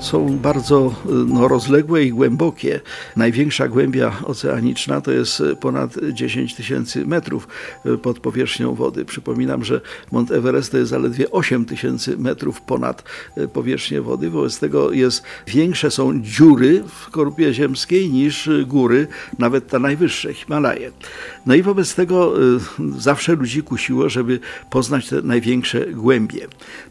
są bardzo y, no, rozległe i głębokie. Największa głębia oceaniczna to jest y, ponad 10 tysięcy metrów pod powierzchnią wody. Przypominam, że Mont Everest to jest zaledwie 8 tysięcy metrów ponad powierzchnię wody. Wobec tego jest większe są dziury w korupie ziemskiej niż góry, nawet te najwyższe, Himalaje. No i wobec tego zawsze ludzi kusiło, żeby poznać te największe głębie.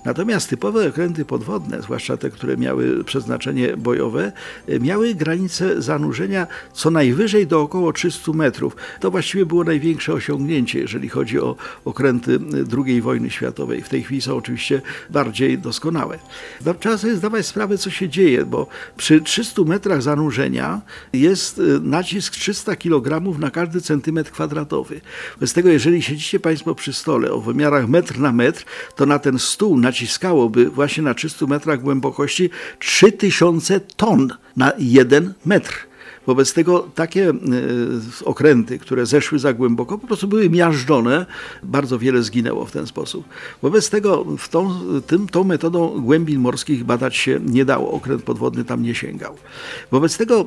Natomiast typowe okręty podwodne, zwłaszcza te, które miały przeznaczenie bojowe, miały granicę zanurzenia co najwyżej do około 300 metrów. To właściwie było największe osiągnięcie, jeżeli chodzi o okręty II wojny światowej. W tej chwili są oczywiście bardziej doskonałe. No, trzeba sobie zdawać sprawę, co się dzieje, bo przy 300 metrach zanurzenia jest y, nacisk 300 kg na każdy centymetr kwadratowy. Bez tego, jeżeli siedzicie Państwo przy stole o wymiarach metr na metr, to na ten stół naciskałoby właśnie na 300 metrach głębokości 3000 ton na jeden metr. Wobec tego takie e, okręty, które zeszły za głęboko, po prostu były miażdżone. Bardzo wiele zginęło w ten sposób. Wobec tego w tą, tym, tą metodą głębin morskich badać się nie dało. Okręt podwodny tam nie sięgał. Wobec tego e,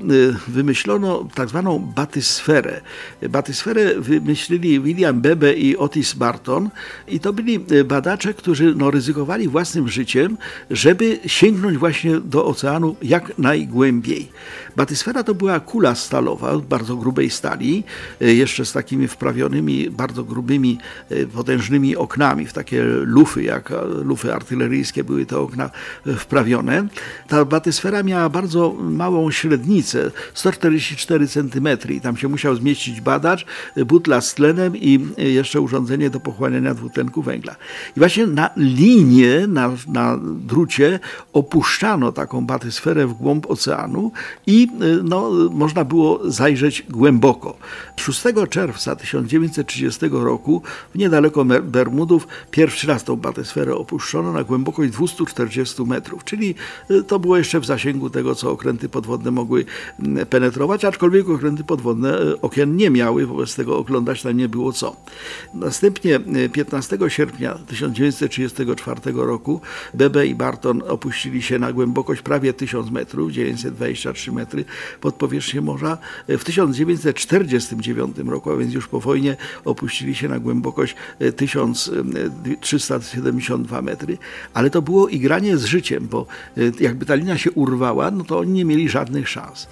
wymyślono tak zwaną batysferę. Batysferę wymyślili William Bebe i Otis Barton i to byli e, badacze, którzy no, ryzykowali własnym życiem, żeby sięgnąć właśnie do oceanu jak najgłębiej. Batysfera to była kula stalowa, bardzo grubej stali, e, jeszcze z takimi wprawionymi, bardzo grubymi, e, potężnymi oknami, w takie lufy, jak lufy artyleryjskie były te okna e, wprawione. Ta batysfera miała bardzo małą średnicę, 144 cm tam się musiał zmieścić badacz, butla z tlenem i jeszcze urządzenie do pochłaniania dwutlenku węgla. I właśnie na linię, na, na drucie opuszczano taką batysferę w głąb oceanu i no, można było zajrzeć głęboko. 6 czerwca 1930 roku w niedaleko Bermudów pierwszy raz tą batysferę opuszczono na głębokość 240 metrów, czyli y, to było jeszcze w zasięgu tego, co okręty podwodne mogły mm, penetrować, aczkolwiek okręty podwodne y, okien nie miały, wobec tego oglądać tam nie było co. Następnie 15 y, sierpnia 1934 roku Bebe i Barton opuścili się na głębokość prawie 1000 metrów, 923 metry pod powierzchnią morza. W 1949 roku, a więc już po wojnie, opuścili się na głębokość 1372 metry, ale to było igranie z życiem, bo jakby ta linia się urwała, no to oni nie mieli żadnych szans.